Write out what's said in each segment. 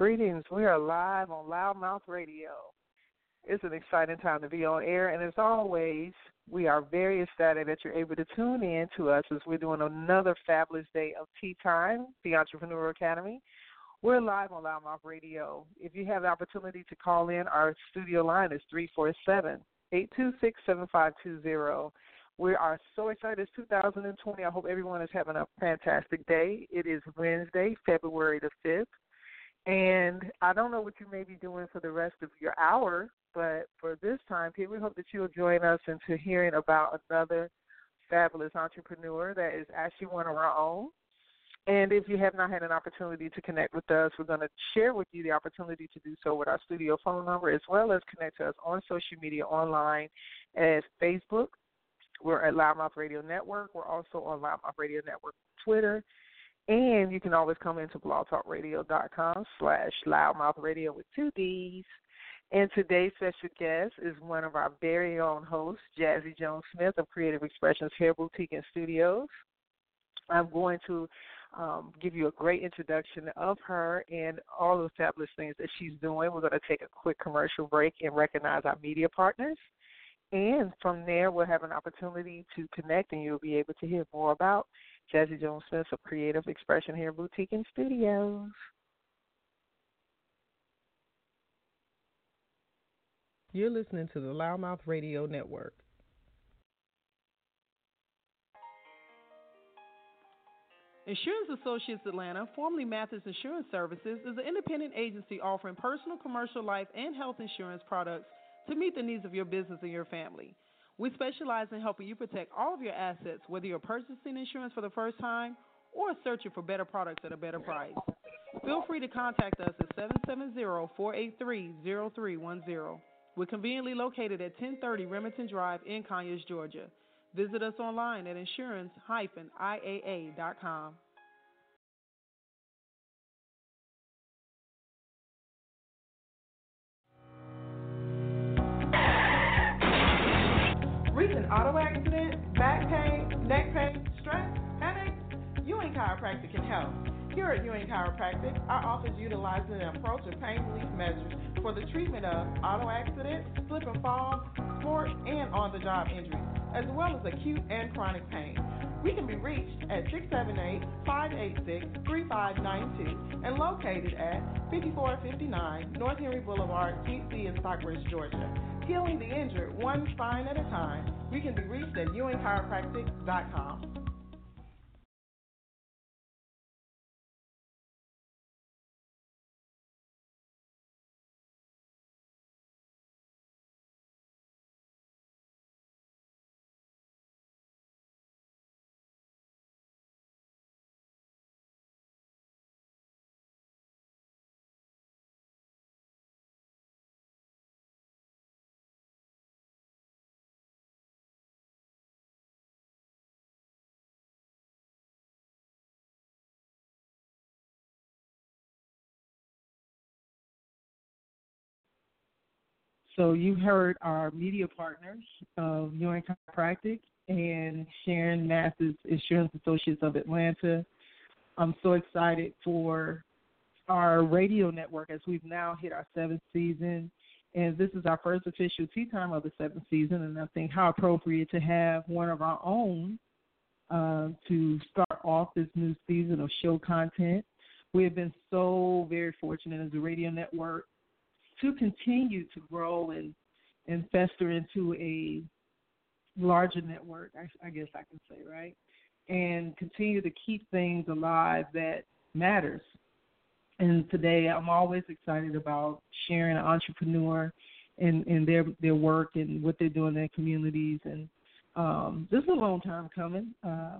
Greetings. We are live on LouddMouth Radio. It's an exciting time to be on air, and as always, we are very ecstatic that you're able to tune in to us as we're doing another fabulous day of tea time, the Entrepreneur Academy. We're live on LouddMouth Radio. If you have the opportunity to call in, our studio line is 347 826 7520. We are so excited. It's 2020. I hope everyone is having a fantastic day. It is Wednesday, February the 5th. And I don't know what you may be doing for the rest of your hour, but for this time here, we hope that you'll join us into hearing about another fabulous entrepreneur that is actually one of our own. And if you have not had an opportunity to connect with us, we're going to share with you the opportunity to do so with our studio phone number, as well as connect to us on social media online as Facebook. We're at Live LouddMouth Radio Network. We're also on Live LouddMouth Radio Network Twitter and you can always come into blogtalkradio.com slash louddmouthradio with two D's. And today's special guest is one of our very own hosts, Jazzie Jones Smith of Creative Xpressions Hair Boutique and Studios. I'm going to um, give you a great introduction of her and all the fabulous things that she's doing. We're going to take a quick commercial break and recognize our media partners. And from there, we'll have an opportunity to connect, and you'll be able to hear more about Jazzie Jones Smith of Creative Xpression Hair Boutique and Studios. You're listening to the LouddMouth Radio Network. Insurance Associates Atlanta, formerly Mathis Insurance Services, is an independent agency offering personal, commercial, life, and health insurance products to meet the needs of your business and your family. We specialize in helping you protect all of your assets, whether you're purchasing insurance for the first time or searching for better products at a better price. Feel free to contact us at 770-483-0310. We're conveniently located at 1030 Remington Drive in Conyers, Georgia. Visit us online at insurance-iaa.com. auto accident, back pain, neck pain, stress, headache? Ewing Chiropractic can help. Here at Ewing Chiropractic, our office utilizes an approach of pain relief measures for the treatment of auto accidents, slip and fall, sports, and on-the-job injuries, as well as acute and chronic pain. We can be reached at 678-586-3592 and located at 5459 North Henry Boulevard, TC in Stockbridge, Georgia healing the injured one spine at a time. We can be reached at ewingchiropractic.com. So you heard our media partners of Ewing Chiropractic and Sharon Mathis Insurance Associates of Atlanta. I'm so excited for our radio network as we've now hit our seventh season. And this is our first official tea time of the seventh season. And I think how appropriate to have one of our own uh, to start off this new season of show content. We have been so very fortunate as a radio network to continue to grow and and fester into a larger network, I, I guess I can say, right? And continue to keep things alive that matters. And today, I'm always excited about sharing an entrepreneur and, and their their work and what they're doing in their communities. And um, this is a long time coming. Uh,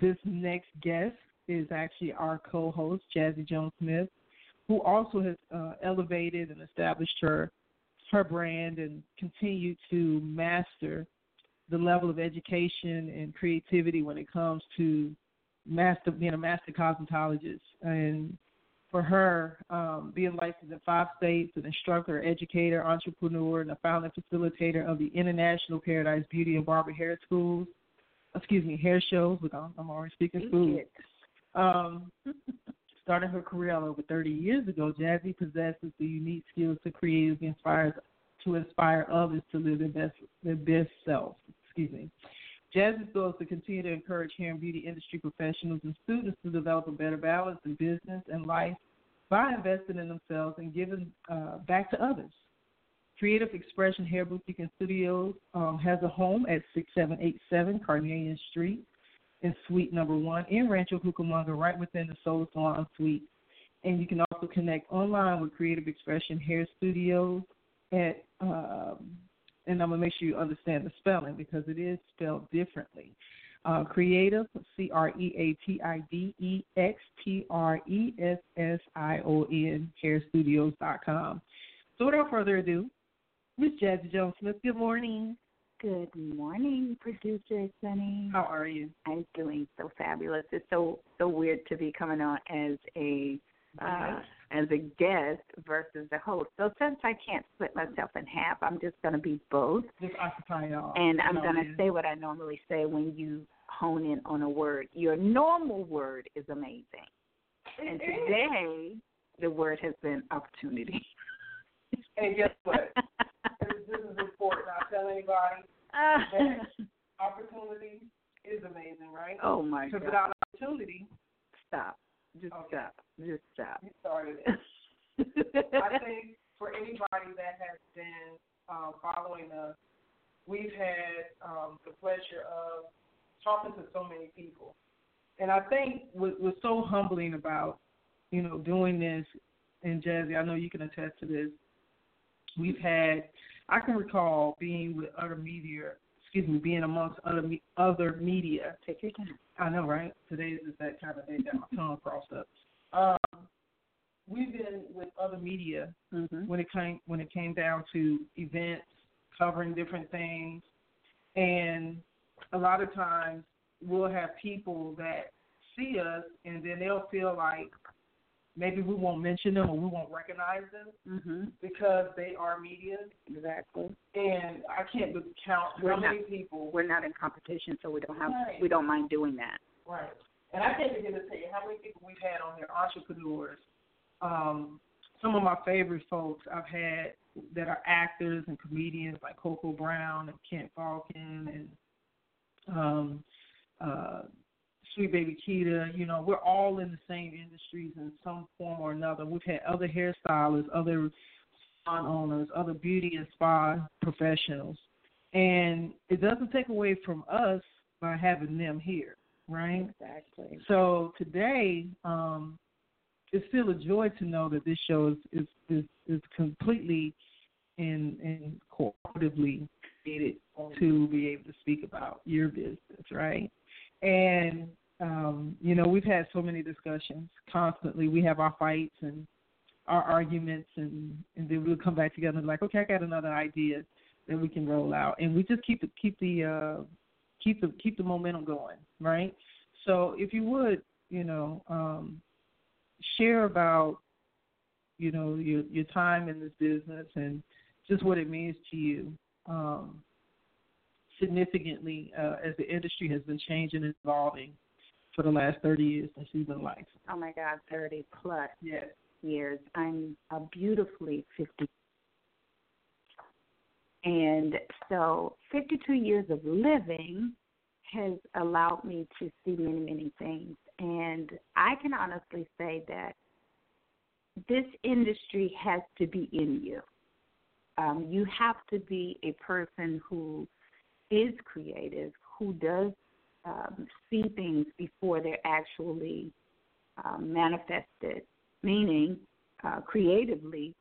this next guest is actually our co-host, Jazzie Jones Smith who also has uh, elevated and established her her brand and continued to master the level of education and creativity when it comes to master being a master cosmetologist. And for her um, being licensed in five states an instructor educator entrepreneur and a founding facilitator of the international paradise beauty and barber hair schools excuse me hair shows i'm already speaking food. um, Starting her career over 30 years ago, Jazzie possesses the unique skills to create and inspires to inspire others to live their best their best selves. Excuse me. Jazzie's goal is to continue to encourage hair and beauty industry professionals and students to develop a better balance in business and life by investing in themselves and giving uh, back to others. Creative Xpression Hair Boutique and Studios um, has a home at 6787 Carnelian Street in Suite Number One in Rancho Cucamonga, right within the Sola Salon Suite. And you can also connect online with Creative Xpression Hair Studios at, um, and I'm gonna make sure you understand the spelling because it is spelled differently. Uh, creative, C R E A T I D E X T R E S S I O N, hairstudios.com. So without further ado, Miss Jazzie Jones Smith, good morning. Good morning, producer Sunny. How are you? I'm doing so fabulous. It's so so weird to be coming on as a uh, as a guest versus the host. So since I can't split myself in half, I'm just going to be both. Just occupy y'all. And I'm going to say what I normally say when you hone in on a word. Your normal word is amazing. And today, the word has been opportunity. And guess what? this is important. I'll tell anybody that opportunity is amazing, right? oh my God. without opportunity, Stop. Just Okay. stop. Just stop. you started it. I think for anybody that has been um, following us, we've had um, the pleasure of talking to so many people. And I think what was so humbling about, you know, doing this, and Jazzie, I know you can attest to this. We've had, I can recall being with other media, excuse me, being amongst other me- other media Take your time. I know, right? Today is that kind of day that my tongue crossed up. Um, we've been with other media Mm-hmm. when it came when it came down to events, covering different things, and a lot of times we'll have people that see us and then they'll feel like maybe we won't mention them or we won't recognize them Mm-hmm. because they are media. Exactly. And I can't count We're how not- many people We're not in competition, so we don't have Right. we don't mind doing that. Right. And I can't begin to tell you how many people we've had on here, entrepreneurs. Um, some of my favorite folks I've had that are actors and comedians like Coco Brown and Kent Falcon and um, uh, Sweet Baby Keita. You know, we're all in the same industries in some form or another. We've had other hairstylists, other salon owners, other beauty and spa professionals. And it doesn't take away from us by having them here, right? Exactly. So today, um, it's still a joy to know that this show is is is, is completely and and cooperatively created to be able to speak about your business, right? And um, you know, we've had so many discussions constantly. We have our fights and our arguments, and and then we'll come back together and like, okay, I got another idea that we can roll out, and we just keep the keep the uh, keep the keep the momentum going, right? So if you would, you know, um, share about, you know, your your time in this business and just what it means to you, um, significantly uh, as the industry has been changing and evolving for the last thirty years since you've been life. Oh my God, thirty plus Yes. years. I'm a beautifully fifty. And so 52 years of living has allowed me to see many, many things. And I can honestly say that this industry has to be in you. Um, you have to be a person who is creative, who does um, see things before they're actually um, manifested. Meaning, uh, creatively,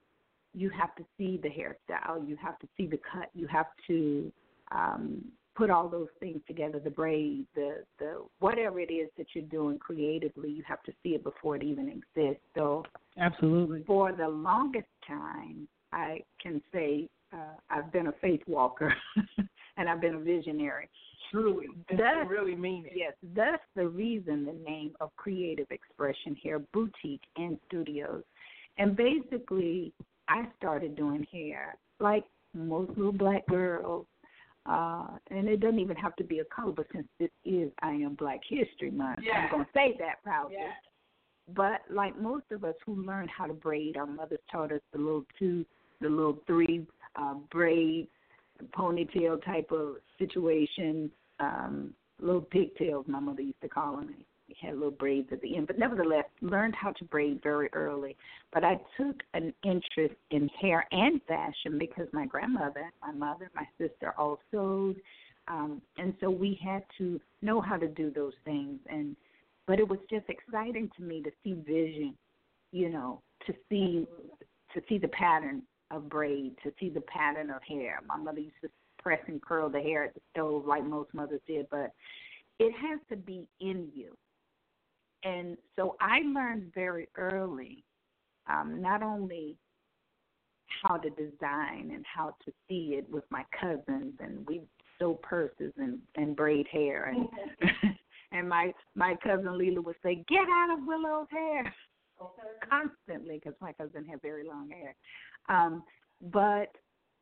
you have to see the hairstyle, you have to see the cut, you have to um, put all those things together the braid, the the whatever it is that you're doing creatively, you have to see it before it even exists. So Absolutely. for the longest time, I can say uh, I've been a faith walker and I've been a visionary. Truly. I really mean it. Yes, that's the reason the name of Creative Xpression Hair Boutique and Studios. And basically, I started doing hair like most little black girls. Uh, and it doesn't even have to be a color, but since this is I Am Black History Month, Yeah. I'm going to say that proudly. Yeah. but like most of us who learned how to braid, our mothers taught us the little two, the little three uh, braid, ponytail type of situation, um, little pigtails. My mother used to call them. We had little braids at the end, but nevertheless, learned how to braid very early. But I took an interest in hair and fashion because my grandmother, my mother, my sister all sewed, um, and so we had to know how to do those things. And but it was just exciting to me to see vision, you know, to see to see the pattern of braid, to see the pattern of hair. My mother used to press and curl the hair at the stove like most mothers did, but it has to be in you. And so I learned very early um, not only how to design and how to see it with my cousins, and we sew purses and, and braid hair, and and my my cousin Leela would say, "Get out of Willow's hair,". Constantly because my cousin had very long hair. Um, but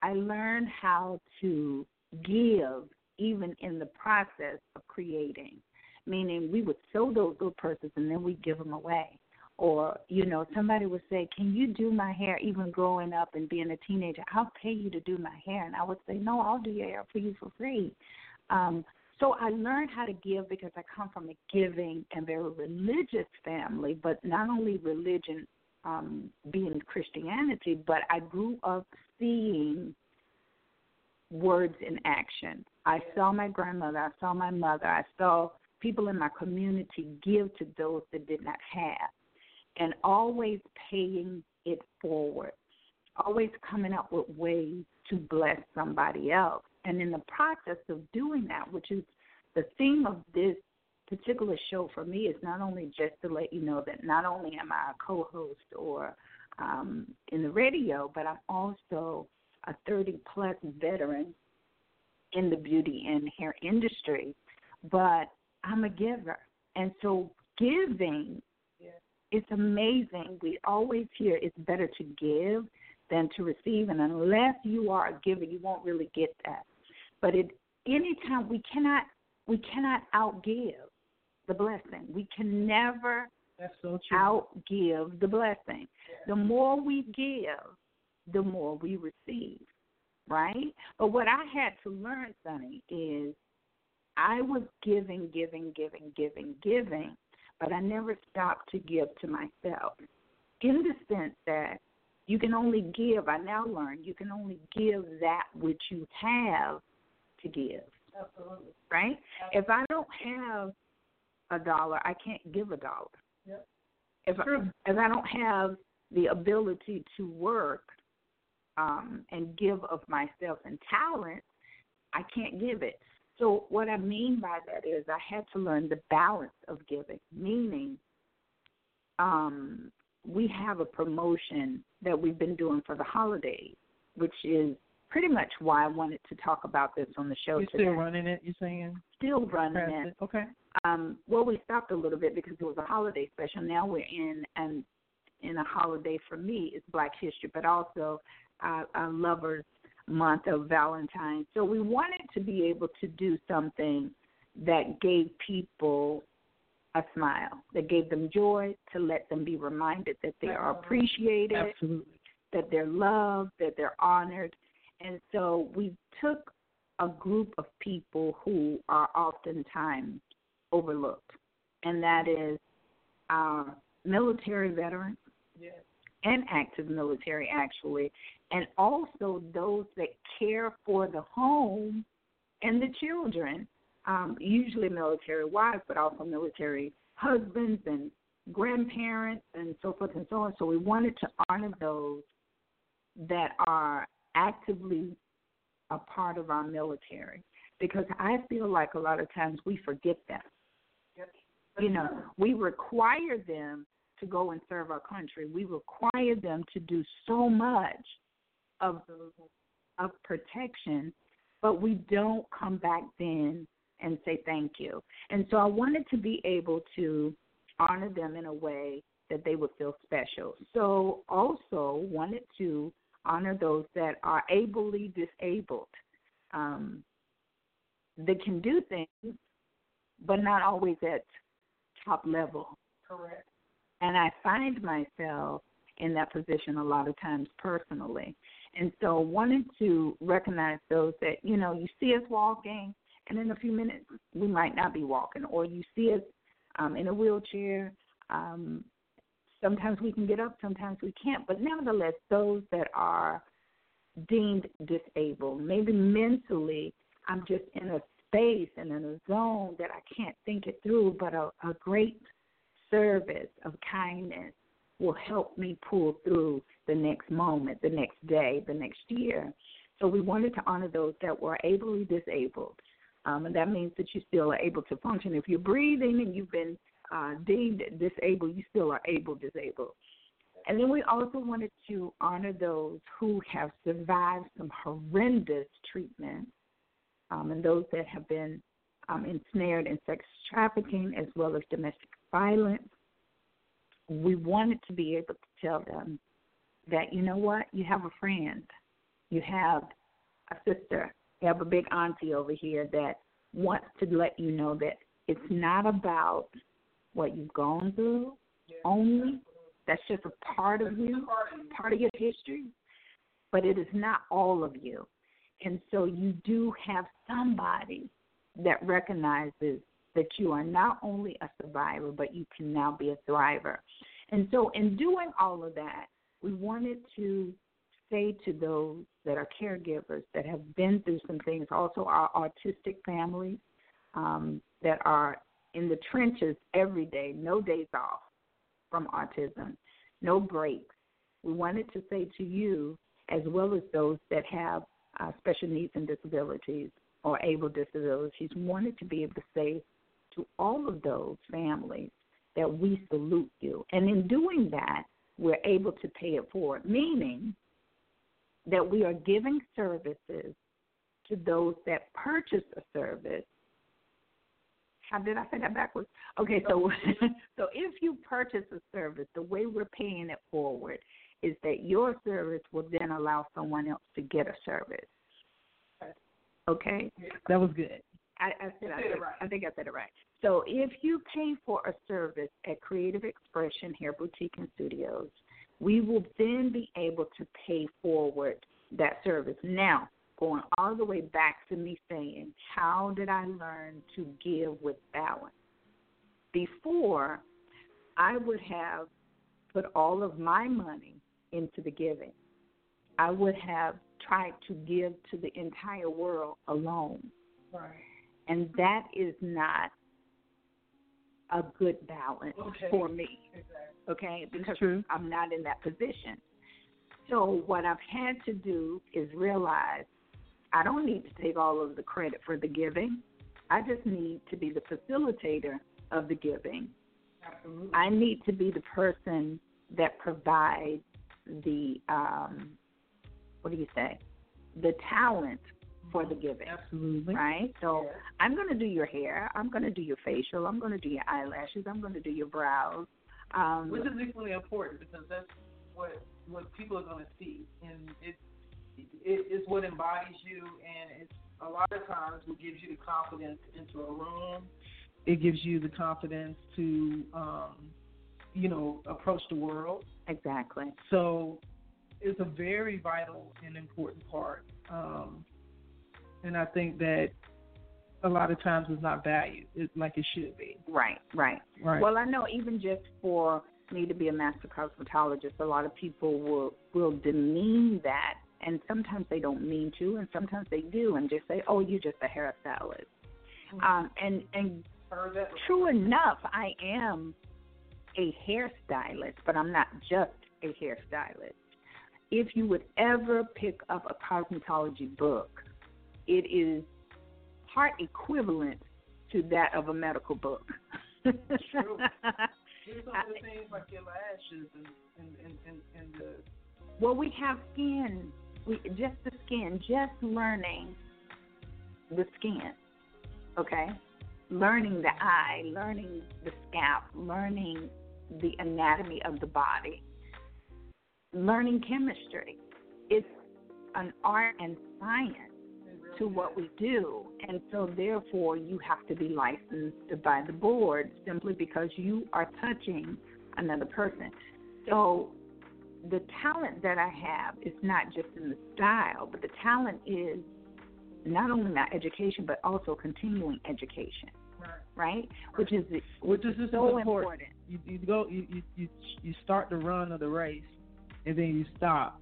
I learned how to give even in the process of creating, meaning we would sew those little purses and then we'd give them away. Or, you know, somebody would say, Can you do my hair even growing up and being a teenager? I'll pay you to do my hair. And I would say, No, I'll do your hair for you for free. Um, so I learned how to give because I come from a giving and very religious family, but not only religion um, being Christianity, but I grew up seeing words in action. I saw my grandmother, I saw my mother, I saw people in my community give to those that did not have, and always paying it forward, always coming up with ways to bless somebody else. And in the process of doing that, which is the theme of this particular show for me, is not only just to let you know that not only am I a co host or um, in the radio, but I'm also a 30 plus veteran in the beauty and hair industry. But I'm a giver. And so giving, it's amazing. We always hear it's better to give than to receive. And unless you are a giver, you won't really get that. But it, anytime we cannot we cannot outgive the blessing. We can never so outgive the blessing. Yeah. The more we give, the more we receive. Right? But what I had to learn, Sunny, is I was giving, giving, giving, giving, giving, but I never stopped to give to myself. In the sense that you can only give, I now learn, you can only give that which you have to give. Absolutely. Right? Absolutely. If I don't have a dollar, I can't give a dollar. Yep. If I, if I don't have the ability to work um, and give of myself and talent, I can't give it. So what I mean by that is I had to learn the balance of giving, meaning um, we have a promotion that we've been doing for the holidays, which is pretty much why I wanted to talk about this on the show today. You're today. still running it, you're saying? Still running it. Okay. Um, well, we stopped a little bit because it was a holiday special. Now we're in and in a holiday for me is Black History, but also uh, a Lovers Month of Valentine's. So we wanted to be able to do something that gave people a smile, that gave them joy, to let them be reminded that they are appreciated, Absolutely. that they're loved, that they're honored. And so we took a group of people who are oftentimes overlooked, and that is our military veterans yes. and active military, actually, and also those that care for the home and the children, um, usually military wives, but also military husbands and grandparents and so forth and so on. So we wanted to honor those that are actively a part of our military because I feel like a lot of times we forget them. Yep. You know, we require them to go and serve our country. We require them to do so much of of protection, but we don't come back then and say thank you. And so I wanted to be able to honor them in a way that they would feel special. So also wanted to honor those that are ably disabled. Um, they can do things, but not always at top level. Correct. And I find myself in that position a lot of times personally. And so wanted to recognize those that, you know, you see us walking and in a few minutes we might not be walking or you see us um, in a wheelchair. Um, sometimes we can get up, sometimes we can't. But nevertheless, those that are deemed disabled, maybe mentally, I'm just in a space and in a zone that I can't think it through, but a, a great service of kindness will help me pull through the next moment, the next day, the next year. So we wanted to honor those that were ably disabled. Um, and that means that you still are able to function. If you're breathing and you've been uh, deemed disabled, you still are able disabled. And then we also wanted to honor those who have survived some horrendous treatment um, and those that have been um, ensnared in sex trafficking as well as domestic violence. We wanted to be able to tell them that, you know what, you have a friend, you have a sister, you have a big auntie over here that wants to let you know that it's not about what you've gone through only. That's just a part of you, part of your history, but it is not all of you. And so you do have somebody that recognizes that you are not only a survivor, but you can now be a thriver. And so, in doing all of that, we wanted to say to those that are caregivers that have been through some things, also our autistic families um, that are in the trenches every day, no days off from autism, no breaks. We wanted to say to you, as well as those that have uh, special needs and disabilities or able disabilities, wanted to be able to say to all of those families that we salute you. And in doing that, we're able to pay it forward, meaning that we are giving services to those that purchase a service. How did I say that backwards? Okay, so so if you purchase a service, the way we're paying it forward is that your service will then allow someone else to get a service. Okay? That was good. I, I said I, said, right. I think I said it right. So if you pay for a service at Creative Xpression Hair Boutique and Studios, we will then be able to pay forward that service. Now, going all the way back to me saying, how did I learn to give with balance? Before, I would have put all of my money into the giving. I would have tried to give to the entire world alone. Right. And that is not a good balance okay. for me. Exactly. Okay? Because true. I'm not in that position. So what I've had to do is realize I don't need to take all of the credit for the giving. I just need to be the facilitator of the giving. Absolutely. I need to be the person that provides the um, what do you say? The talent for the giving. Absolutely. Right? So yeah. I'm going to do your hair. I'm going to do your facial. I'm going to do your eyelashes. I'm going to do your brows. Um, Which is equally important because that's what what people are going to see, and it, it it's what embodies you, and it's a lot of times what gives you the confidence into a room. It gives you the confidence to, um, you know, approach the world. Exactly. So it's a very vital and important part. Um, and I think that a lot of times it's not valued like it should be. Right, right, right. Well, I know even just for me to be a master cosmetologist, a lot of people will will demean that, and sometimes they don't mean to, and sometimes they do, and just say, "Oh, you're just a hairstylist." Mm-hmm. Um, and and true enough, I am a hairstylist, but I'm not just a hairstylist. If you would ever pick up a cosmetology book, it is part equivalent to that of a medical book. True. of the things like your lashes and and, and, and, and the Well we have skin. We just the skin, just learning the skin. Okay? Learning the eye, learning the scalp, learning the anatomy of the body, learning chemistry. It's an art and science to what we do. And so, therefore, you have to be licensed by the board simply because you are touching another person. So the talent that I have is not just in the style, but the talent is not only my education but also continuing education. Right. Right, which is which, is so important. important. You, you go, you, you you start the run of the race, and then you stop.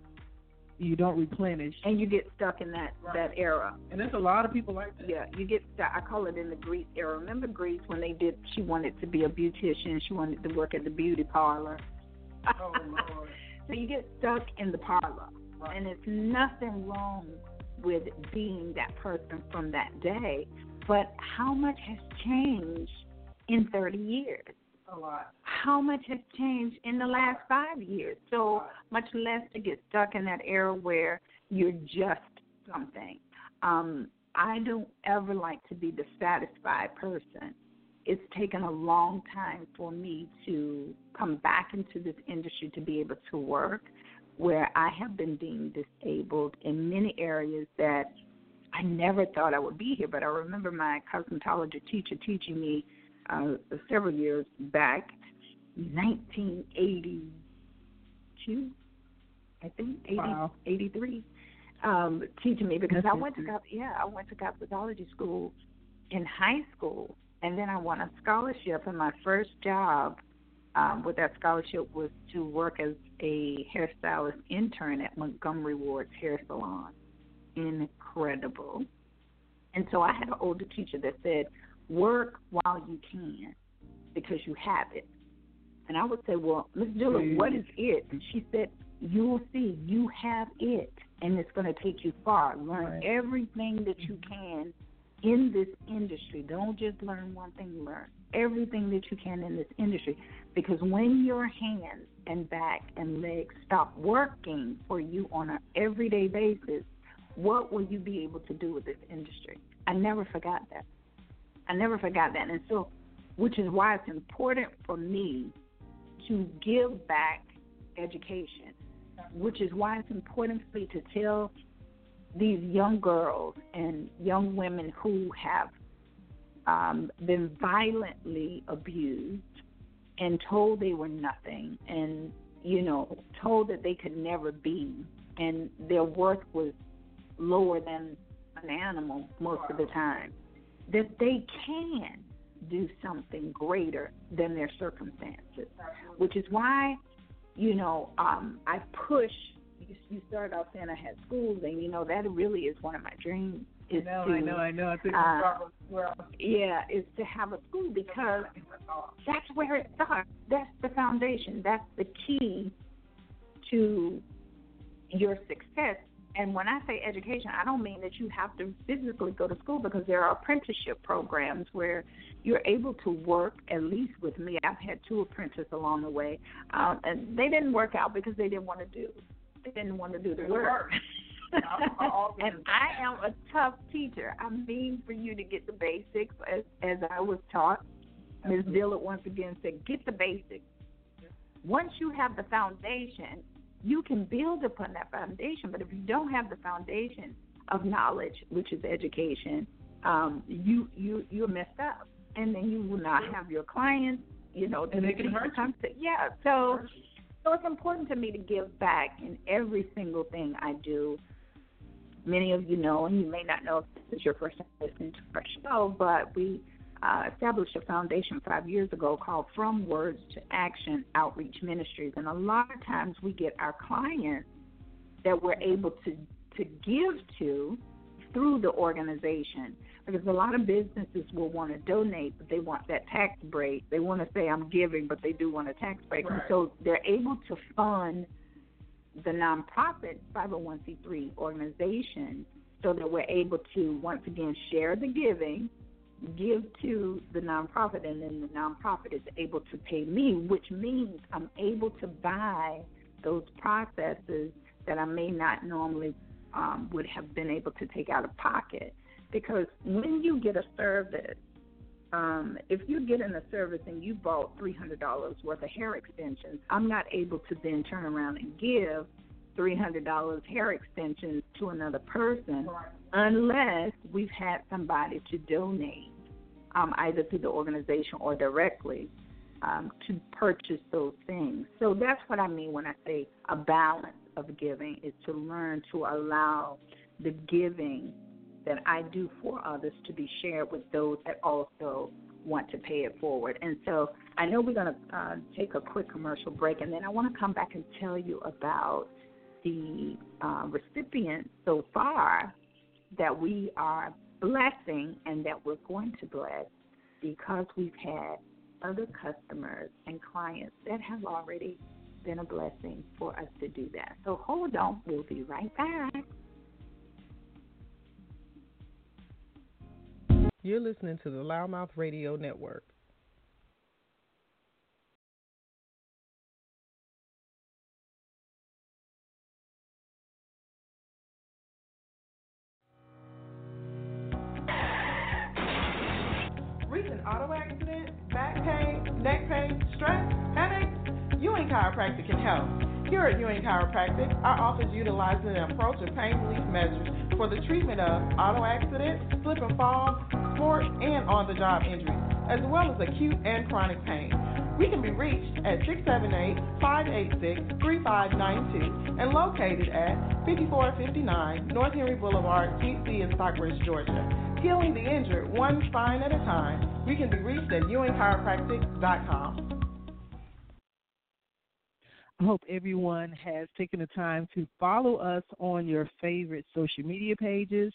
You don't replenish, and you get stuck in that right. that era. And there's a lot of people like that. Yeah, you get stuck. I call it in the Grease era. Remember Grease when they did? She wanted to be a beautician. She wanted to work at the beauty parlor. Oh Lord. so you get stuck in the parlor, right. and it's nothing wrong with being that person from that day. But how much has changed in 30 years? A lot. How much has changed in the last five years? So much less to get stuck in that era where you're just something. Um, I don't ever like to be the satisfied person. It's taken a long time for me to come back into this industry to be able to work where I have been deemed disabled in many areas that I never thought I would be here. But I remember my cosmetology teacher teaching me uh, several years back, 1982, I think, 80, wow. 83, um, teaching me because I went to yeah I went to cosmetology school in high school, and then I won a scholarship, and my first job um, with that scholarship was to work as a hairstylist intern at Montgomery Ward's hair salon. Incredible. And so I had an older teacher that said, work while you can because you have it. And I would say, well, Miss Dillard, what is it? And she said, you'll see, you have it, and it's going to take you far. Learn right. everything that you can in this industry. Don't just learn one thing, learn everything that you can in this industry. Because when your hands and back and legs stop working for you on an everyday basis, what will you be able to do with this industry? I never forgot that. I never forgot that. And so, which is why it's important for me to give back education, which is why it's important for me to tell these young girls and young women who have um, been violently abused and told they were nothing and, you know, told that they could never be and their worth was lower than an animal most of the time, that they can do something greater than their circumstances, which is why, you know, um, I push. You, you started off saying I had schools, and you know that really is one of my dreams. Is I know, to, I know, I know. I think uh, where yeah, is to have a school because that's where it starts. That's the foundation. That's the key to your success and when I say education, I don't mean that you have to physically go to school because there are apprenticeship programs where you're able to work, at least with me. I've had two apprentices along the way, um, and they didn't work out because they didn't want to do didn't want to do the work. and I am a tough teacher. I mean for you to get the basics as as I was taught. Ms. Dillard once again said, get the basics. Once you have the foundation, you can build upon that foundation. But if you don't have the foundation of knowledge, which is education, um, you you you're messed up, and then you will not have your clients. You know, and they can hurt you. Yeah, so so it's important to me to give back in every single thing I do. Many of you know, and you may not know if this is your first time listening to our show, but we uh, established a foundation five years ago called From Words to Action Outreach Ministries. And a lot of times we get our clients that we're able to, to give to through the organization. Because a lot of businesses will want to donate, but they want that tax break. They want to say, I'm giving, but they do want a tax break. Right. And so they're able to fund the nonprofit 501c3 organization so that we're able to, once again, share the giving give to the nonprofit and then the nonprofit is able to pay me, which means I'm able to buy those processes that I may not normally um, would have been able to take out of pocket. Because when you get a service, um, if you're getting a service and you bought $300 worth of hair extensions, I'm not able to then turn around and give $300 hair extensions to another person unless we've had somebody to donate, um, either through the organization or directly. um, to purchase those things. So that's what I mean when I say a balance of giving is to learn to allow the giving that I do for others to be shared with those that also want to pay it forward. And so I know we're going to uh, take a quick commercial break, and then I want to come back and tell you about the uh, recipients so far that we are blessing and that we're going to bless because we've had other customers and clients that have already been a blessing for us to do that. So hold on, we'll be right back. You're listening to the LouddMouth Radio Network. Recent auto accident, back pain, neck pain, stress, headaches? Ewing Chiropractic can help. Here at Ewing Chiropractic, our office utilizes an approach of pain relief measures for the treatment of auto accidents, slip and fall, sports, and on the job injuries, as well as acute and chronic pain. We can be reached at 678-586-3592 and located at 5459 North Henry Boulevard, TC in Stockbridge, Georgia. Healing the injured one spine at a time. We can be reached at ewingchiropractic.com. I hope everyone has taken the time to follow us on your favorite social media pages.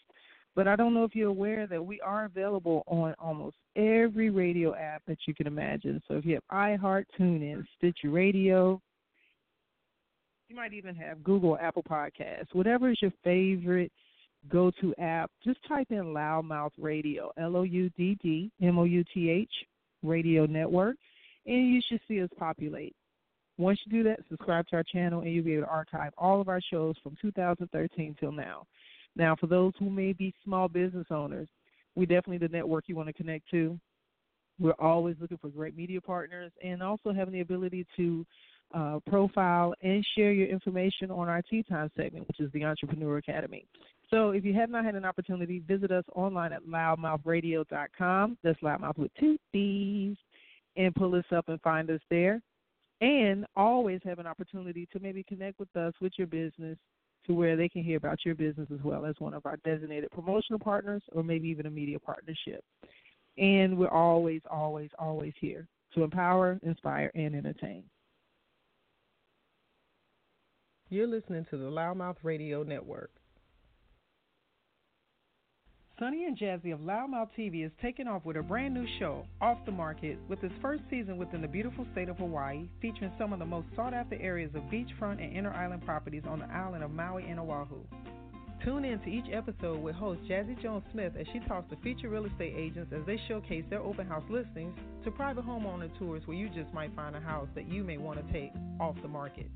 But I don't know if you're aware that we are available on almost every radio app that you can imagine. So if you have iHeart, TuneIn, Stitcher Radio, you might even have Google, Apple Podcasts, whatever is your favorite go to app. Just type in LouddMouth Radio, L O U D D M O U T H Radio Network, and you should see us populate. Once you do that, subscribe to our channel and you'll be able to archive all of our shows from 2013 till now. Now, for those who may be small business owners, we definitely the network you want to connect to. We're always looking for great media partners and also having the ability to uh, profile and share your information on our Tea Time segment, which is the Entrepreneur Academy. So if you have not had an opportunity, visit us online at louddmouthradio.com. That's louddmouth with two D's. And pull us up and find us there and always have an opportunity to maybe connect with us with your business to where they can hear about your business as well as one of our designated promotional partners or maybe even a media partnership. And we're always, always, always here to empower, inspire, and entertain. You're listening to the LouddMouth Radio Network. Sunny and Jazzie of LouddMouth TV is taking off with a brand new show, Off the Market, with its first season within the beautiful state of Hawaii, featuring some of the most sought after areas of beachfront and inner island properties on the island of Maui and Oahu. Tune in to each episode with host Jazzie Jones Smith as she talks to featured real estate agents as they showcase their open house listings to private homeowner tours where you just might find a house that you may want to take off the market.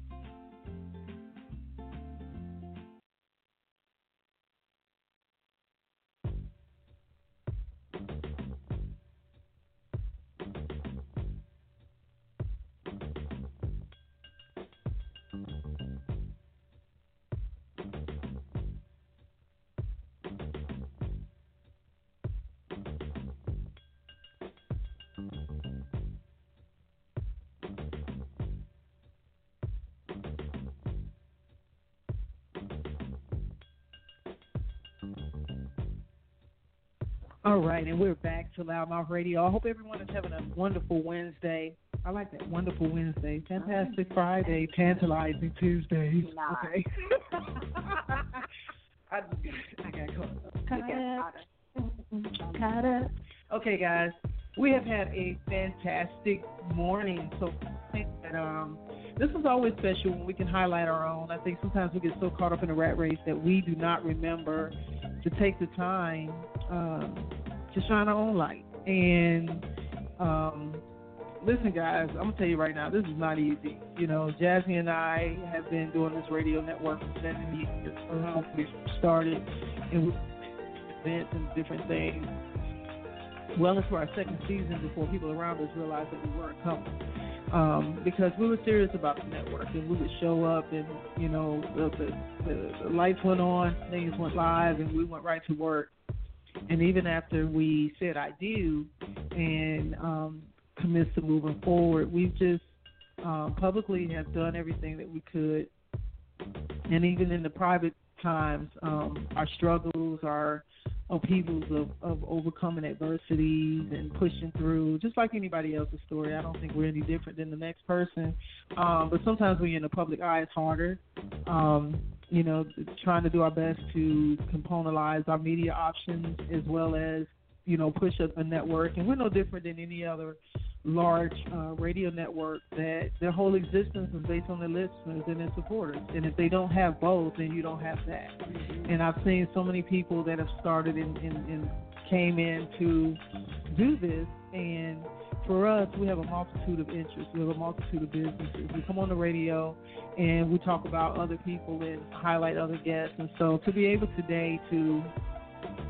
Right, and we're back to LouddMouth Radio. I hope everyone is having a wonderful Wednesday. I like that wonderful Wednesday, fantastic Friday, tantalizing Tuesday. Okay. I, I got caught up. Caught up. Okay, guys, we have had a fantastic morning. So I think that um, this is always special when we can highlight our own. I think sometimes we get so caught up in the rat race that we do not remember to take the time um, to shine our own light. And um, listen, guys, I'm gonna tell you right now, this is not easy. You know, Jazzie and I have been doing this radio network for seven years. We started, and events and different things. Well into our second season before people around us realized that we weren't coming. Um, because we were serious about the network and we would show up and you know the, the, the lights went on, things went live, and we went right to work. And even after we said I do and um, commits to moving forward. We've just um, publicly have done everything that we could, and even in the private times, um, our struggles, our upheavals of, of overcoming adversities and pushing through, just like anybody else's story. I don't think we're any different than the next person. Um, but sometimes when you're in the public eye, it's harder. Um, you know, trying to do our best to componentize our media options as well as, you know, push a, a network. And we're no different than any other large uh, radio network that their whole existence is based on their listeners and their supporters. And if they don't have both, then you don't have that. And I've seen so many people that have started in, and, and came in to do this. And for us, we have a multitude of interests. We have a multitude of businesses. We come on the radio and we talk about other people and highlight other guests. And so to be able today to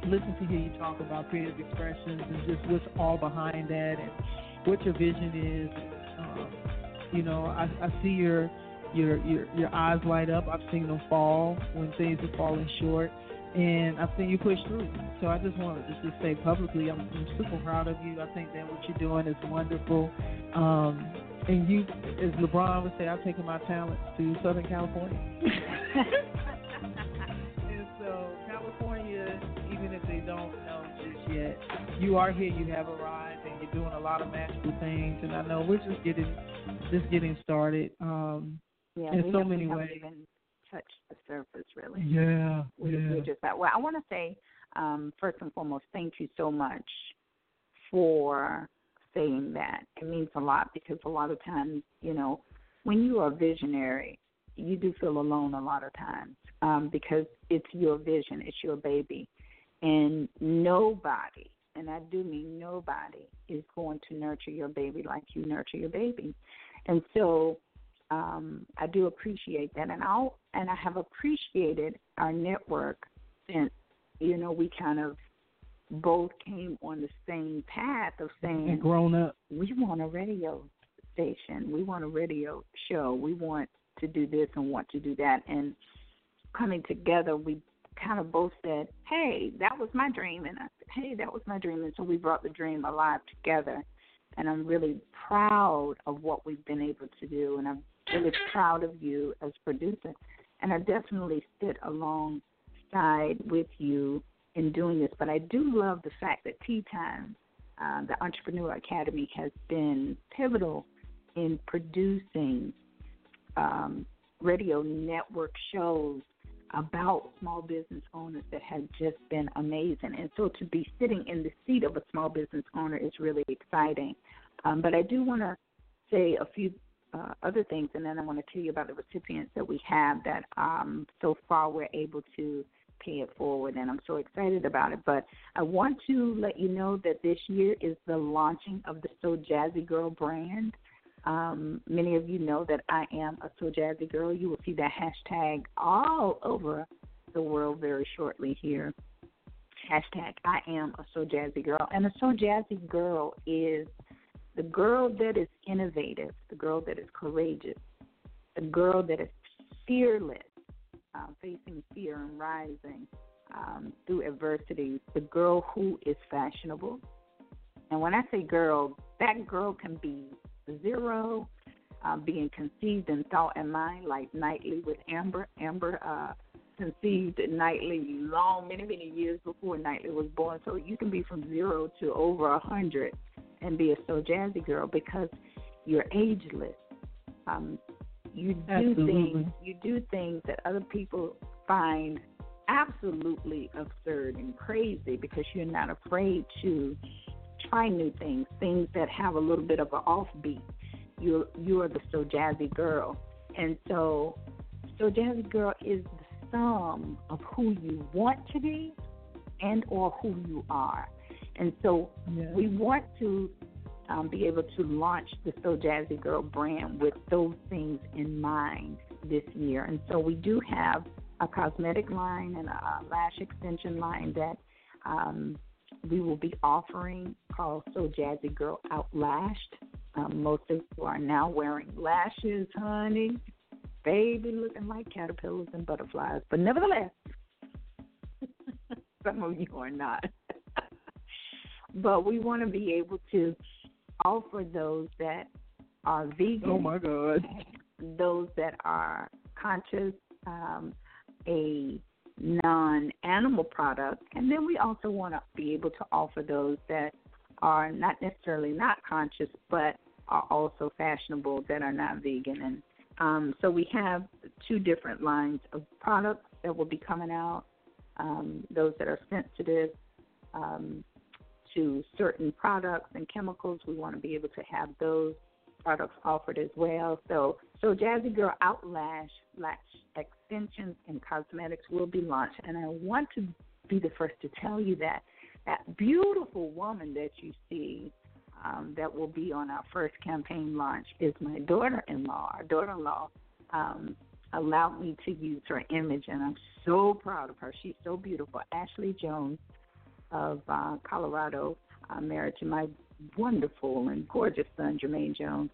listen to hear you talk about Creative Xpressions and just what's all behind that and what your vision is. Um, you know, I, I see your your your your eyes light up. I've seen them fall when things are falling short, and I've seen you push through. So I just wanted to just say publicly, I'm, I'm super proud of you. I think that what you're doing is wonderful. Um, and you, as LeBron would say, I've taken my talents to Southern California. and so California, even if they don't know just yet, you are here. You have arrived and you're doing a lot of magical things, and I know we're just getting just getting started. Um, yeah, in so many ways. Even touched the surface, really. Yeah, we, yeah. That. Well, I want to say um, first and foremost, thank you so much for saying that. It means a lot because a lot of times, you know, when you are visionary, you do feel alone a lot of times um, because it's your vision, it's your baby, and nobody and I do mean nobody, is going to nurture your baby like you nurture your baby. And so um, I do appreciate that, and I and I have appreciated our network since you know we kind of both came on the same path of saying and grown up. We want a radio station. We want a radio show. We want to do this and want to do that. And coming together, we kind of both said, "Hey, that was my dream," and I said, "Hey, that was my dream," and so we brought the dream alive together. And I'm really proud of what we've been able to do, and I'm really proud of you as producer. And I definitely sit alongside with you in doing this. But I do love the fact that Tea Time, uh, the Entrepreneur Academy, has been pivotal in producing um, radio network shows about small business owners that have just been amazing. And so to be sitting in the seat of a small business owner is really exciting. Um, but I do want to say a few uh, other things, and then I want to tell you about the recipients that we have that um, so far we're able to pay it forward, and I'm so excited about it. But I want to let you know that this year is the launching of the So Jazzy Girl brand. Um, many of you know that I am a So Jazzy Girl. You will see that hashtag all over the world very shortly here. Hashtag I am a So Jazzy Girl. And a So Jazzy Girl is the girl that is innovative, the girl that is courageous, the girl that is fearless, uh, facing fear and rising um, through adversity, the girl who is fashionable. And when I say girl, that girl can be zero, uh, being conceived in thought and mind, like Knightley with Amber. Amber uh, conceived Knightley long, many, many years before Knightley was born. So you can be from zero to over a hundred and be a so jazzy girl because you're ageless. Um, you do Absolutely. things. You do things that other people find absolutely absurd and crazy because you're not afraid to try new things, things that have a little bit of an offbeat. You're you are the so jazzy girl, and so so jazzy girl is the sum of who you want to be and or who you are. And so yeah. we want to um, be able to launch the So Jazzy Girl brand with those things in mind this year. And so we do have a cosmetic line and a lash extension line that um, we will be offering called So Jazzy Girl Outlashed. Um, most of you are now wearing lashes, honey. Baby looking like caterpillars and butterflies. But nevertheless, some of you are not. but we want to be able to offer those that are vegan. Oh my God. Those that are conscious, um, a non-animal product, and then we also want to be able to offer those that are not necessarily not conscious, but are also fashionable that are not vegan. And um, so we have two different lines of products that will be coming out. Um, those that are sensitive um, to certain products and chemicals, we want to be able to have those products offered as well. So, so Jazzy Girl Outlash Lash extensions and cosmetics will be launched, and I want to be the first to tell you that that beautiful woman that you see um, that will be on our first campaign launch is my daughter-in-law. Our daughter-in-law um, allowed me to use her image, and I'm so proud of her. She's so beautiful. Ashley Jones of uh, Colorado, uh, married to my wonderful and gorgeous son, Jermaine Jones,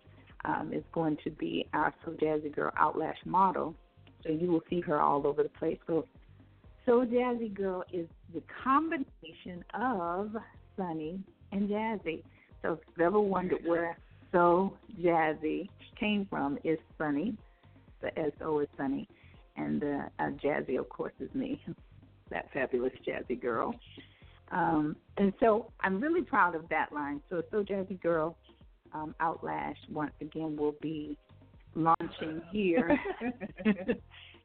um, is going to be our So Jazzy Girl Outlash model. So you will see her all over the place. So, So Jazzy Girl is the combination of Sunny and Jazzy. So if you've ever wondered where So Jazzy came from, is Sunny. The S O is Sunny, and the uh, Jazzy, of course, is me, that fabulous Jazzy girl. Um, and so I'm really proud of that line. So So Jazzy Girl um, Outlash once again will be launching here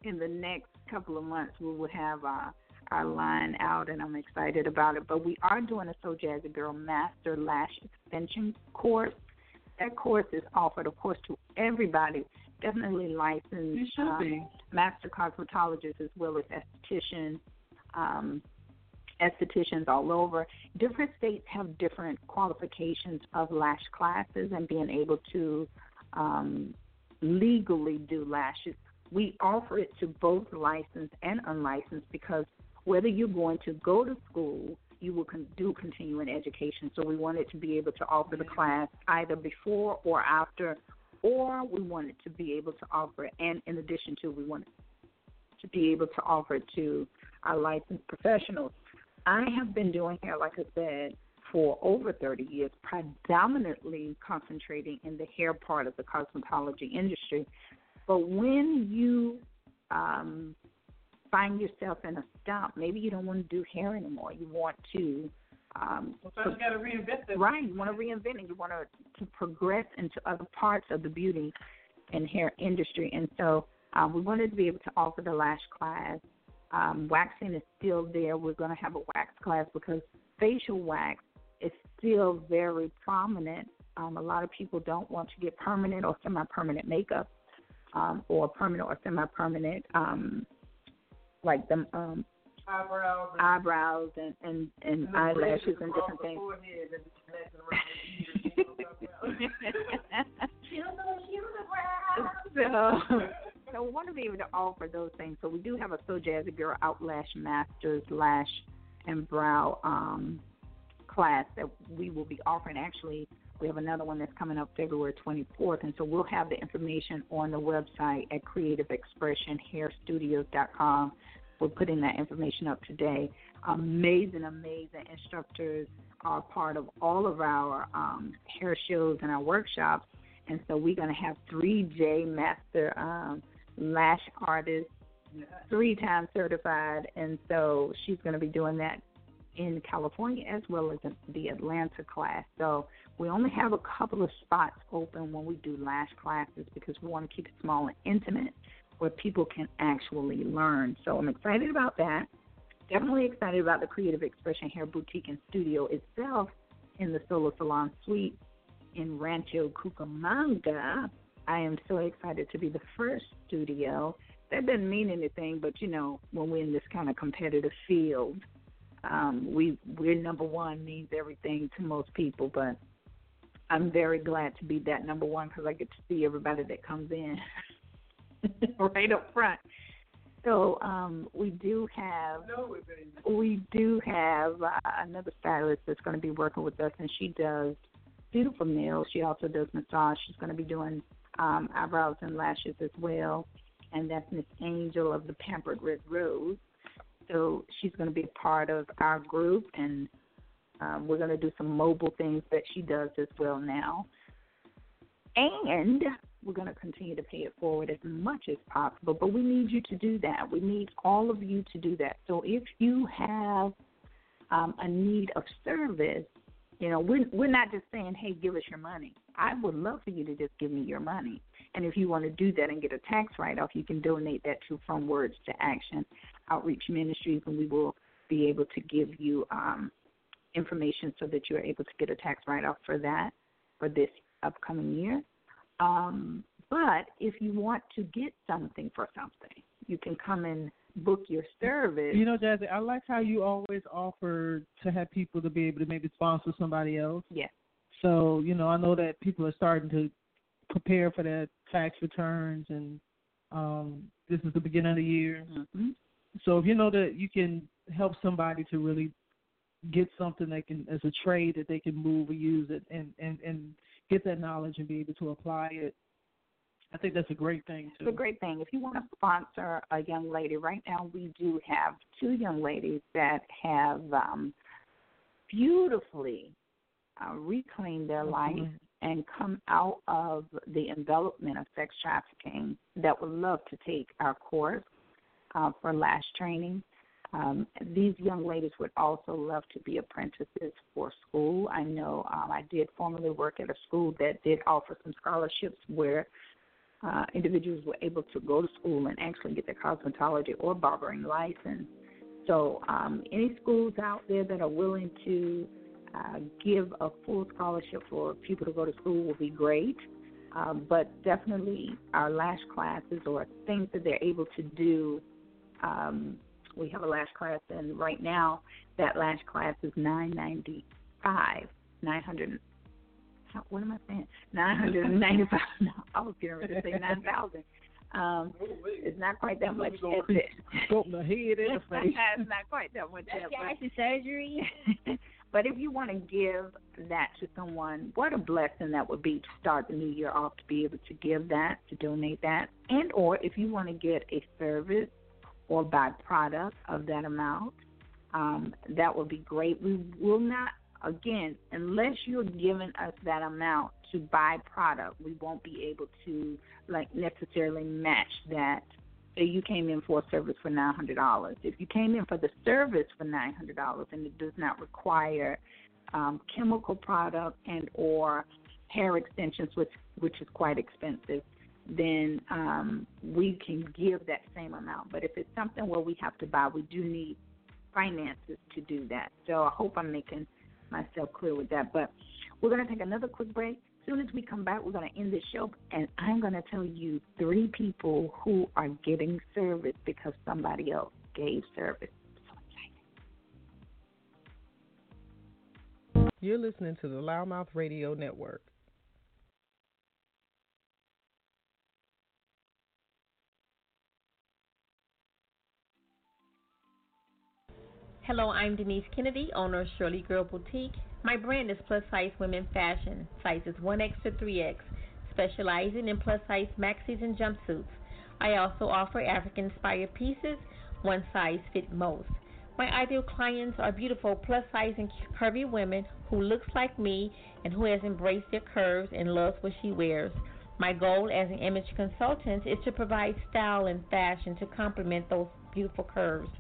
in the next couple of months. We will have uh, our line out, and I'm excited about it. But we are doing a So Jazzy Girl Master Lash Extension course. That course is offered, of course, to everybody, definitely licensed um, master cosmetologists as well as estheticians. Um, estheticians all over. Different states have different qualifications of lash classes and being able to um, legally do lashes. We offer it to both licensed and unlicensed because whether you're going to go to school, you will con- do continuing education. So we wanted to be able to offer the class either before or after, or we wanted to be able to offer it. And in addition to, we wanted to be able to offer it to our licensed professionals. I have been doing hair, like I said, for over 30 years, predominantly concentrating in the hair part of the cosmetology industry. But when you um, find yourself in a stump, maybe you don't want to do hair anymore. You want to. Um, well, so you got to reinvent it. Right, you want to reinvent it. You want to, to progress into other parts of the beauty and hair industry. And so um, we wanted to be able to offer the lash class um, waxing is still there. We're going to have a wax class because facial wax is still very prominent. Um, a lot of people don't want to get permanent or semi-permanent makeup, um, or permanent or semi-permanent, um, like the um, eyebrows, and, eyebrows and and, and, and eyelashes and different things. so so we want to be able to offer those things. So we do have a So Jazzy Girl Outlash Masters Lash and Brow um, class that we will be offering. Actually, we have another one that's coming up February 24th, and so we'll have the information on the website at creativexpressionhairstudios.com. We're putting that information up today. Amazing, amazing instructors are part of all of our um, hair shows and our workshops. And so we're going to have 3J Master um, lash artist, three times certified, and so she's going to be doing that in California as well as the Atlanta class. So we only have a couple of spots open when we do lash classes because we want to keep it small and intimate where people can actually learn. So I'm excited about that. Definitely excited about the Creative Xpression Hair Boutique and Studio itself in the Sola Salon Suite in Rancho Cucamonga I am so excited to be the first studio. That doesn't mean anything, but you know, when we're in this kind of competitive field, um, we we're number one means everything to most people. But I'm very glad to be that number one because I get to see everybody that comes in right up front. So um, we do have we do have uh, another stylist that's going to be working with us, and she does beautiful nails. She also does massage. She's going to be doing um, eyebrows and lashes as well. And that's Miss Angel of the Pampered Red Rose. So she's going to be a part of our group, and Um, we're going to do some mobile things that she does as well now. And we're going to continue to pay it forward as much as possible. But we need you to do that. We need all of you to do that. So if you have um, a need of service, you know, we're, we're not just saying, hey, give us your money. I would love for you to just give me your money. And if you want to do that and get a tax write off, you can donate that to From Words to Action Outreach Ministries, and we will be able to give you um, information so that you're able to get a tax write off for that for this upcoming year. Um, but if you want to get something for something, you can come and book your service. You know, Jazzie, I like how you always offer to have people to be able to maybe sponsor somebody else. Yes. So, you know, I know that people are starting to prepare for their tax returns and um this is the beginning of the year. Mm-hmm. So if you know that you can help somebody to really get something that can as a trade that they can move or use it and and and get that knowledge and be able to apply it I think that's a great thing too. It's a great thing. If you want to sponsor a young lady, right now we do have two young ladies that have um, beautifully uh, reclaimed their mm-hmm. life and come out of the envelopment of sex trafficking that would love to take our course uh, for lash training. Um, these young ladies would also love to be apprentices for school. I know um, I did formerly work at a school that did offer some scholarships where uh, individuals were able to go to school and actually get their cosmetology or barbering license. So, um, any schools out there that are willing to uh, give a full scholarship for people to go to school will be great. Uh, but definitely, our lash classes or things that they're able to do. Um, we have a lash class, and right now that lash class is nine ninety five, nine hundred what am I saying? Nine hundred and ninety five. no, I was getting ready to say nine thousand. Um, it's not quite that much. That's it. The head in the face. it's not quite that much. That's that, surgery. but if you want to give that to someone, what a blessing that would be to start the new year off to be able to give that, to donate that, and or if you want to get a service or buy product of that amount, um, that would be great. We will not again, unless you're giving us that amount to buy product, we won't be able to like necessarily match that. You came in for a service for nine hundred dollars. If you came in for the service for nine hundred dollars and it does not require um, chemical product and or hair extensions, which which is quite expensive, then um, we can give that same amount. But if it's something where we have to buy, we do need finances to do that. So I hope I'm making myself clear with that. But we're going to take another quick break. As soon as we come back, we're going to end the show, and I'm going to tell you three people who are getting service because somebody else gave service. You're listening to the LouddMouth Radio Network. Hello, I'm Denise Kennedy, owner of Shirley Girl Boutique. My brand is plus size women fashion, sizes 1X to 3X, specializing in plus size maxis and jumpsuits. I also offer African inspired pieces, one size fit most. My ideal clients are beautiful plus size and curvy women who looks like me and who has embraced their curves and loves what she wears. My goal as an image consultant is to provide style and fashion to complement those beautiful curves.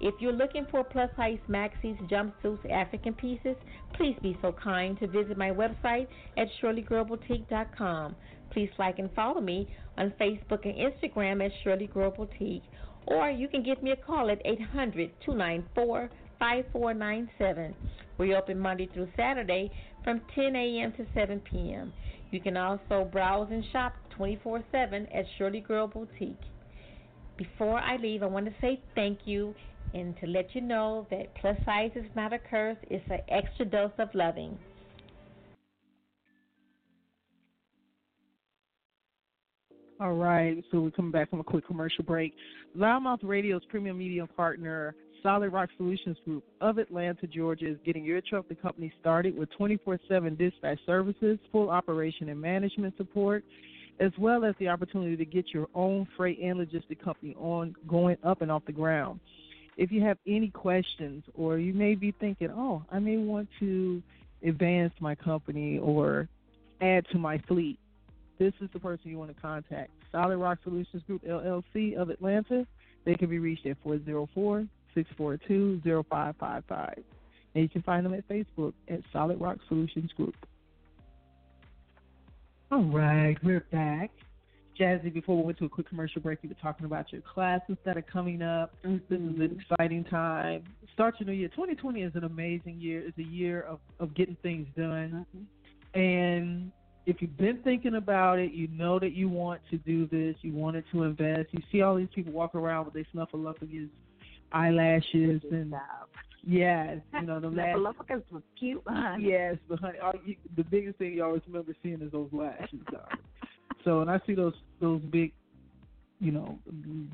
If you're looking for plus size maxis, jumpsuits, African pieces, please be so kind to visit my website at ShirleyGirlBoutique.com. Please like and follow me on Facebook and Instagram at Shirley Girl Boutique. Or you can give me a call at 800 294 5497. We're open Monday through Saturday from 10 a.m. to 7 p.m. You can also browse and shop 24 7 at Shirley Girl Boutique. Before I leave, I want to say thank you and to let you know that plus size is not a curse, it's an extra dose of loving. All right, so we're coming back from a quick commercial break. LouddMouth Radio's premium media partner, Solid Rock Solutions Group of Atlanta, Georgia, is getting your truck the company started with 24 7 dispatch services, full operation and management support, as well as the opportunity to get your own freight and logistic company on going up and off the ground. If you have any questions or you may be thinking, oh, I may want to advance my company or add to my fleet, this is the person you want to contact. Solid Rock Solutions Group LLC of Atlanta. They can be reached at 404 642 0555. And you can find them at Facebook at Solid Rock Solutions Group. All right, we're back. Jazzie, before we went to a quick commercial break, you were talking about your classes that are coming up. Mm-hmm. This is an exciting time. Start your new year. 2020 is an amazing year. It's a year of, of getting things done. Mm-hmm. And if you've been thinking about it, you know that you want to do this, you wanted to invest. You see all these people walk around with their snuffleupagus eyelashes and yes, you know the lashes. Snuffleupagus was cute, honey. Yes, but honey, all you, the biggest thing you always remember seeing is those lashes. So when I see those those big, you know,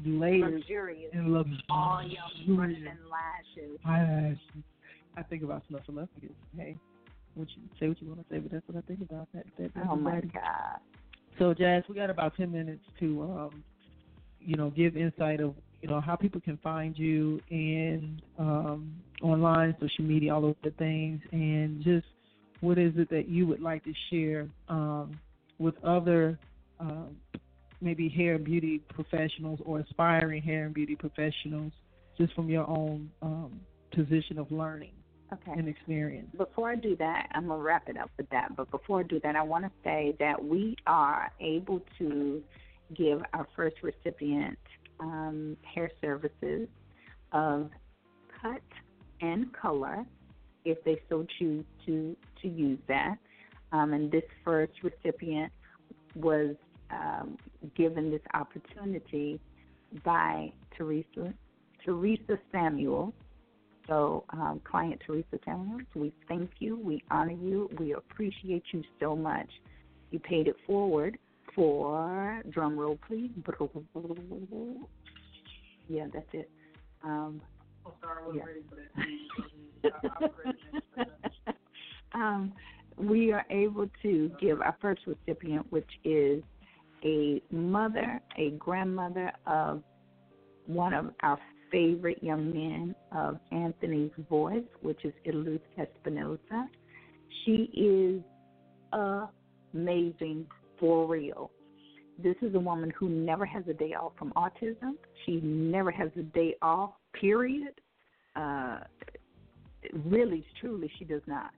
layers Luxurious. and luxurious All your brushes and lashes. eyelashes, I think about snuffleupagus. Hey, what you say what you want to say, but that's what I think about. That that. Oh my everybody. God. So, Jazz, we got about ten minutes to, um, you know, give insight of you know how people can find you and um, online, social media, all of the things, and just what is it that you would like to share um, with other um, maybe hair and beauty professionals or aspiring hair and beauty professionals, just from your own um, position of learning Okay. and experience. Before I do that, I'm going to wrap it up with that. But before I do that, I want to say that we are able to give our first recipient um, hair services of cut and color if they so choose to, to use that. Um, and this first recipient was um, given this opportunity by Teresa, Teresa Samuel. So, um, client Teresa Samuels, we thank you, we honor you, we appreciate you so much. You paid it forward for drum roll, please. Yeah, that's it. Um, yeah. um, we are able to give our first recipient, which is a mother, a grandmother of one of our favorite young men of Anthony's voice, which is Iluz Espinosa. She is amazing for real. This is a woman who never has a day off from autism. She never has a day off, period. Uh, really, truly, she does not.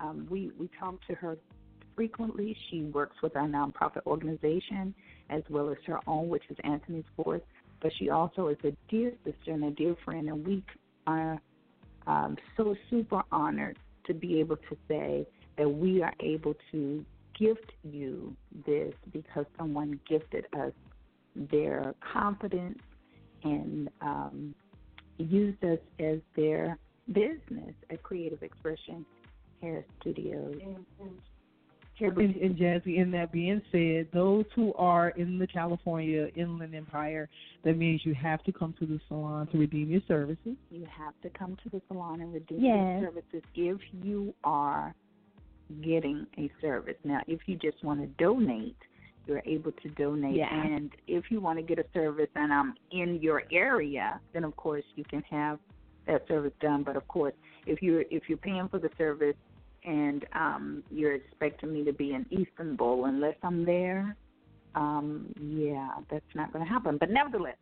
Um, we we talk to her frequently. She works with our nonprofit organization as well as her own, which is Anthony's Voice. But she also is a dear sister and a dear friend, and we are um, so super honored to be able to say that we are able to gift you this because someone gifted us their confidence and um, used us as their business, a Creative Xpression hair studios. Hair And, and Jazzie, in that being said, those who are in the California Inland Empire, that means you have to come to the salon to redeem your services. You have to come to the salon and redeem Yes. your services if you are getting a service. Now, if you just want to donate, you're able to donate. Yeah. And if you want to get a service and I'm in your area, then of course you can have that service done. But of course, if you're if you're paying for the service and um you're expecting me to be in Istanbul unless I'm there, um, yeah, that's not going to happen. But nevertheless,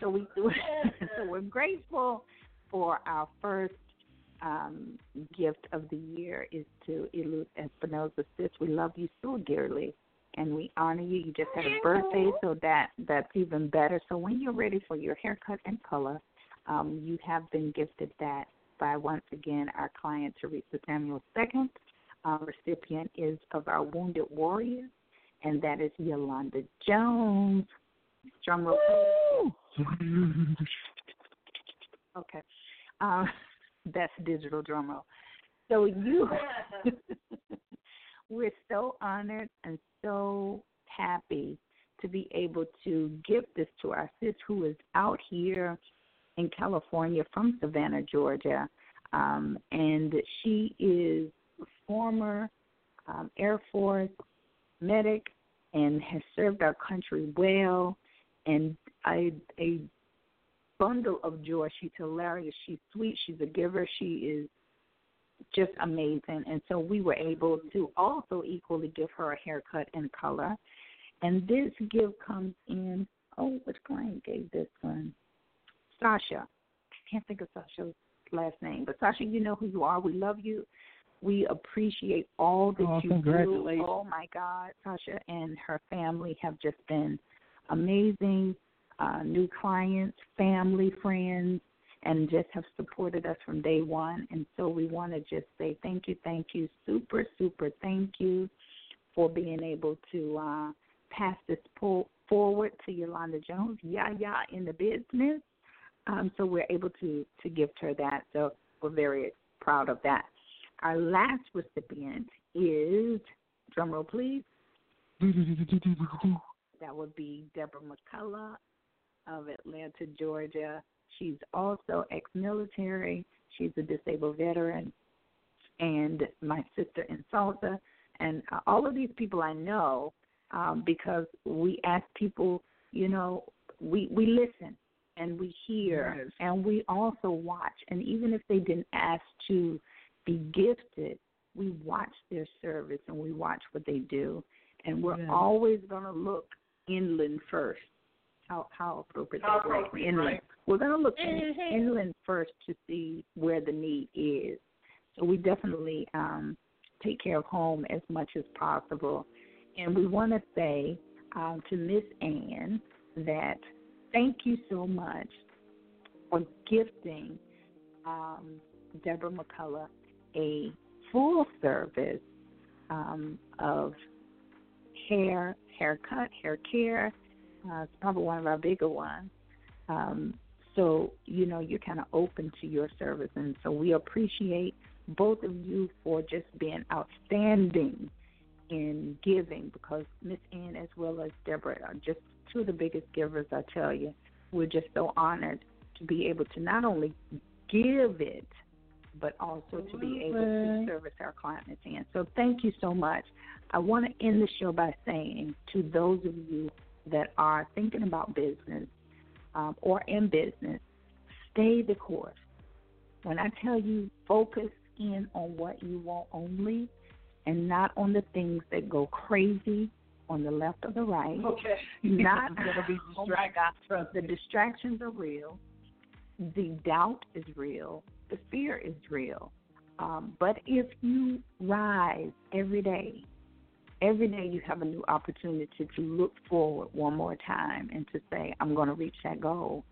so we so we're grateful for our first um, gift of the year is to Iluz Espinosa. Sis, we love you so dearly, and we honor you. You just had a birthday, so that that's even better. So when you're ready for your haircut and color, um, you have been gifted that by once again our client Teresa Samuel II. Our recipient is of our Wounded Warriors, and that is Yolanda Jones. Drum roll. Okay. Um, digital drum roll. So you, we're so honored and so happy to be able to give this to our sis who is out here in California from Savannah, Georgia. Um, and she is former um, Air Force medic and has served our country well and a, a bundle of joy. She's hilarious. She's sweet. She's a giver. She is just amazing. And so we were able to also equally give her a haircut and color. And this gift comes in, oh, which client gave this one? Sasha. I can't think of Sasha's last name, but Sasha, you know who you are. We love you. We appreciate all that oh, you do. Oh my God, Sasha and her family have just been amazing. Uh, new clients, family, friends, and just have supported us from day one. And so we want to just say thank you, thank you, super, super thank you for being able to uh, pass this pull forward to Yolanda Jones, yeah, yeah, in the business. Um, so we're able to to gift her that. So we're very proud of that. Our last recipient is drumroll please. that would be Deborah McCullough of Atlanta, Georgia. She's also ex-military. She's a disabled veteran, and my sister in Salsa. And uh, all of these people I know um, because we ask people. You know, we we listen and we hear yes. and we also watch. And even if they didn't ask to be gifted, we watch their service and we watch what they do. And we're yes. always going to look inland first. How how appropriate how that word inland. Right? We're going to look mm-hmm. inland first to see where the need is. So we definitely um, take care of home as much as possible. And we want to say um, to Miss Ann that thank you so much for gifting um, Deborah McCullough a full service um, of hair, haircut, hair care. Uh, it's probably one of our bigger ones. Um, so, you know, you're kind of open to your service. And so we appreciate both of you for just being outstanding in giving because Miss Ann as well as Deborah are just two of the biggest givers, I tell you. We're just so honored to be able to not only give it, but also to be able to service our clients Ann. So thank you so much. I want to end the show by saying to those of you that are thinking about business um, or in business, stay the course. When I tell you focus in on what you want only and not on the things that go crazy on the left or the right. Okay. Not gonna be oh my God, the distractions are real. The doubt is real. The fear is real. Um, but if you rise every day, every day you have a new opportunity to look forward one more time and to say, I'm going to reach that goal.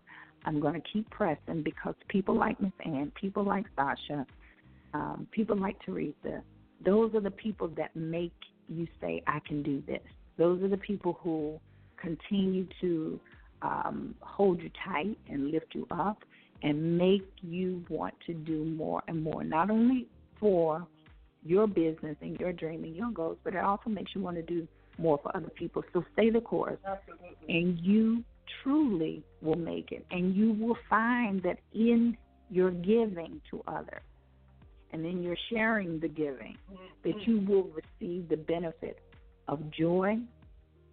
I'm going to keep pressing because people like Miss Ann, people like Sasha, um, people like Teresa, those are the people that make you say, I can do this. Those are the people who continue to um, hold you tight and lift you up and make you want to do more and more, not only for your business and your dream and your goals, but it also makes you want to do more for other people. So stay the course, Absolutely. and you truly will make it. And you will find that in your giving to others, and in your sharing the giving, that Mm-hmm. you will receive the benefit of joy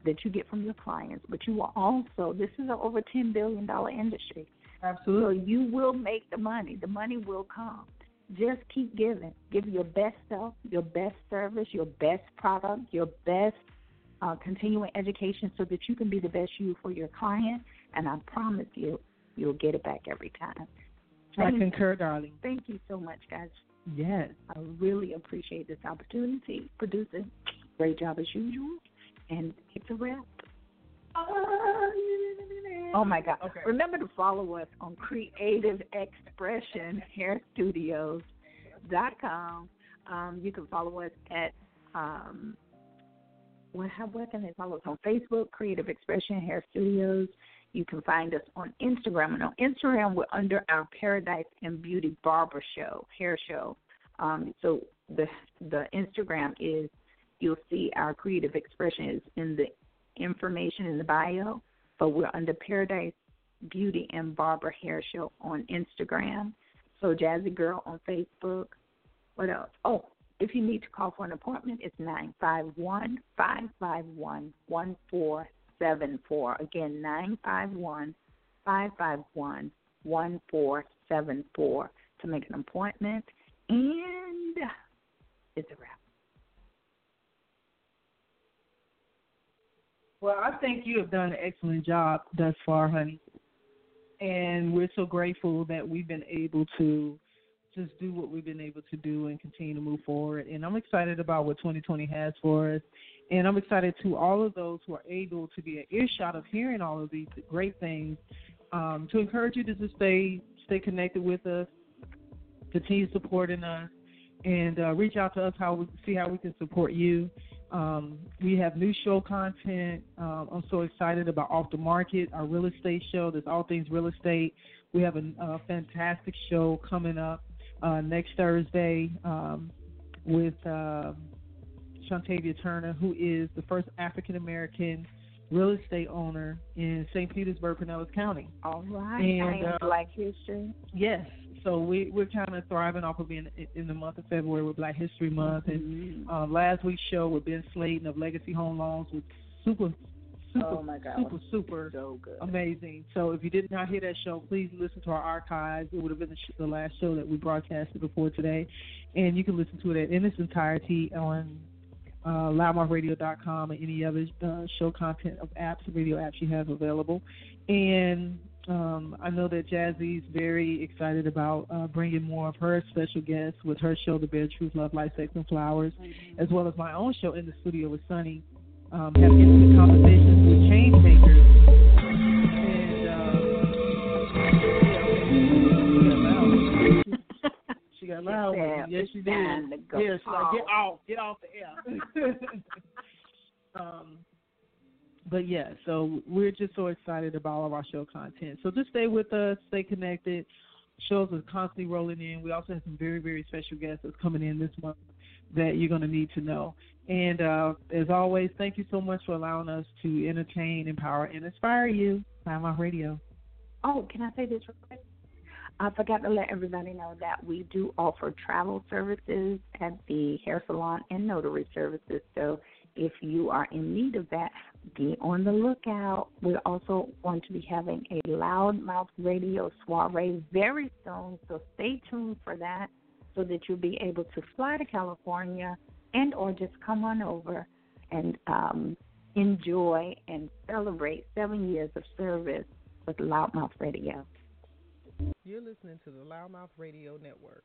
that you get from your clients, but you will also, this is an over $10 billion industry. Absolutely. So you will make the money. The money will come. Just keep giving. Give your best self, your best service, your best product, your best uh, continuing education so that you can be the best you for your client. And I promise you, you'll get it back every time. I Thank, concur, darling. thank you so much, guys. Yes. I really appreciate this opportunity. Producer, great job as usual. And it's a wrap. Oh my God. Okay. Remember to follow us on Creative Xpression Hair Studios dot com. Um, you can follow us at um, where, how, where can they follow us on Facebook, Creative Xpression Hair Studios. You can find us on Instagram, and on Instagram we're under our Paradise and Beauty Barber Show, hair show. Um, so the the Instagram is you'll see our Creative Xpression is in the information in the bio, but we're under Paradise Beauty and Barber Hair Show on Instagram. So Jazzy Girl on Facebook. What else? Oh, if you need to call for an appointment, it's nine five one five five one one four seven four. Again, nine five one five five one 1474 to make an appointment. And it's a wrap. Well, I think you have done an excellent job thus far, honey. And we're so grateful that we've been able to just do what we've been able to do and continue to move forward. And I'm excited about what 2020 has for us. And I'm excited to all of those who are able to be an earshot of hearing all of these great things um, to encourage you to just stay stay connected with us, continue supporting us, and uh, reach out to us how we see how we can support you. Um, we have new show content. Um, I'm so excited about Off the Market, our real estate show. There's all things real estate. We have a, a fantastic show coming up uh, next Thursday um, with uh, Shantavia Turner, who is the first African American real estate owner in St. Petersburg, Pinellas County. All right. And, uh, Black History. Yes. So we we're kind of thriving off of being in the month of February with Black History Month, Mm-hmm. and um, last week's show with Ben Slayton of Legacy Home Loans was super, super, Oh, my God. super, super So amazing. So if you did not hear that show, please listen to our archives. It would have been the, sh- the last show that we broadcasted before today, and you can listen to it in its entirety on uh, louddmouthradio.com and any other uh, show content of apps, radio apps you have available. And um, I know that Jazzie's very excited about uh, bringing more of her special guests with her show, The Bare Truth, Love, Life, Sex, and Flowers, as well as my own show in the studio with Sunny. Um, have intimate conversations with change makers. And, uh, she got loud. She got loud. said, Yes, she did. go Yeah, she's like, get off." off, get off the air. um, but yeah, so we're just so excited about all of our show content. So just stay with us, stay connected. Shows are constantly rolling in. We also have some very, very special guests that's coming in this month that you're going to need to know. And uh, as always, thank you so much for allowing us to entertain, empower, and inspire you. Time Out Radio. Oh, can I say this real quick? I forgot to let everybody know that we do offer travel services at the hair salon and notary services. So if you are in need of that, be on the lookout. We're also going to be having a louddmouth radio soiree very soon, so stay tuned for that so that you'll be able to fly to California and or just come on over and um, enjoy and celebrate seven years of service with LouddMouth Radio. You're listening to the LouddMouth Radio Network.